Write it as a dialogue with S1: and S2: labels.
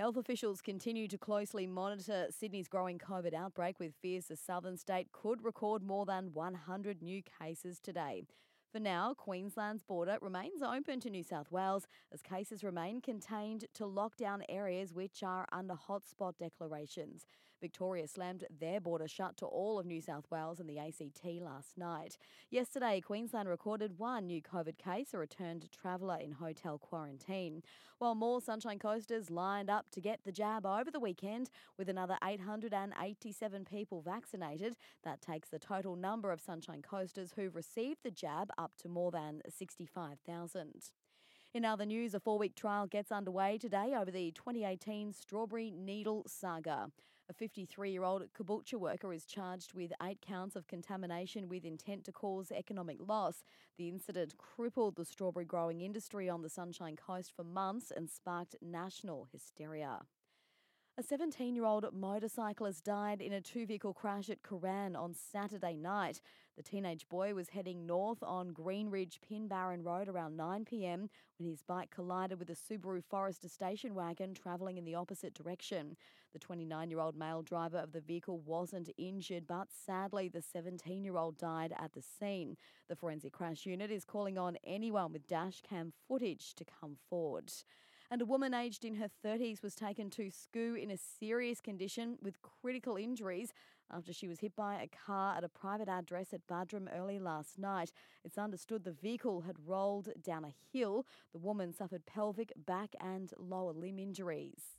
S1: Health officials continue to closely monitor Sydney's growing COVID outbreak with fears the southern state could record more than 100 new cases today. For now, Queensland's border remains open to New South Wales as cases remain contained to lockdown areas which are under hotspot declarations. Victoria slammed their border shut to all of New South Wales and the ACT last night. Yesterday, Queensland recorded one new COVID case, a returned traveller in hotel quarantine. While more Sunshine Coasters lined up to get the jab over the weekend, with another 887 people vaccinated, that takes the total number of Sunshine Coasters who've received the jab up to more than 65,000. In other news, a four week trial gets underway today over the 2018 Strawberry Needle Saga. A 53 year old Caboolture worker is charged with eight counts of contamination with intent to cause economic loss. The incident crippled the strawberry growing industry on the Sunshine Coast for months and sparked national hysteria. A 17 year old motorcyclist died in a two vehicle crash at Cooran on Saturday night. The teenage boy was heading north on Greenridge Pinbarren Road around 9 pm when his bike collided with a Subaru Forester station wagon travelling in the opposite direction. The 29 year old male driver of the vehicle wasn't injured, but sadly, the 17 year old died at the scene. The forensic crash unit is calling on anyone with dash cam footage to come forward. And a woman aged in her 30s was taken to SCUH in a serious condition with critical injuries after she was hit by a car at a private address at Buderim early last night. It's understood the vehicle had rolled down a hill. The woman suffered pelvic, back, and lower limb injuries.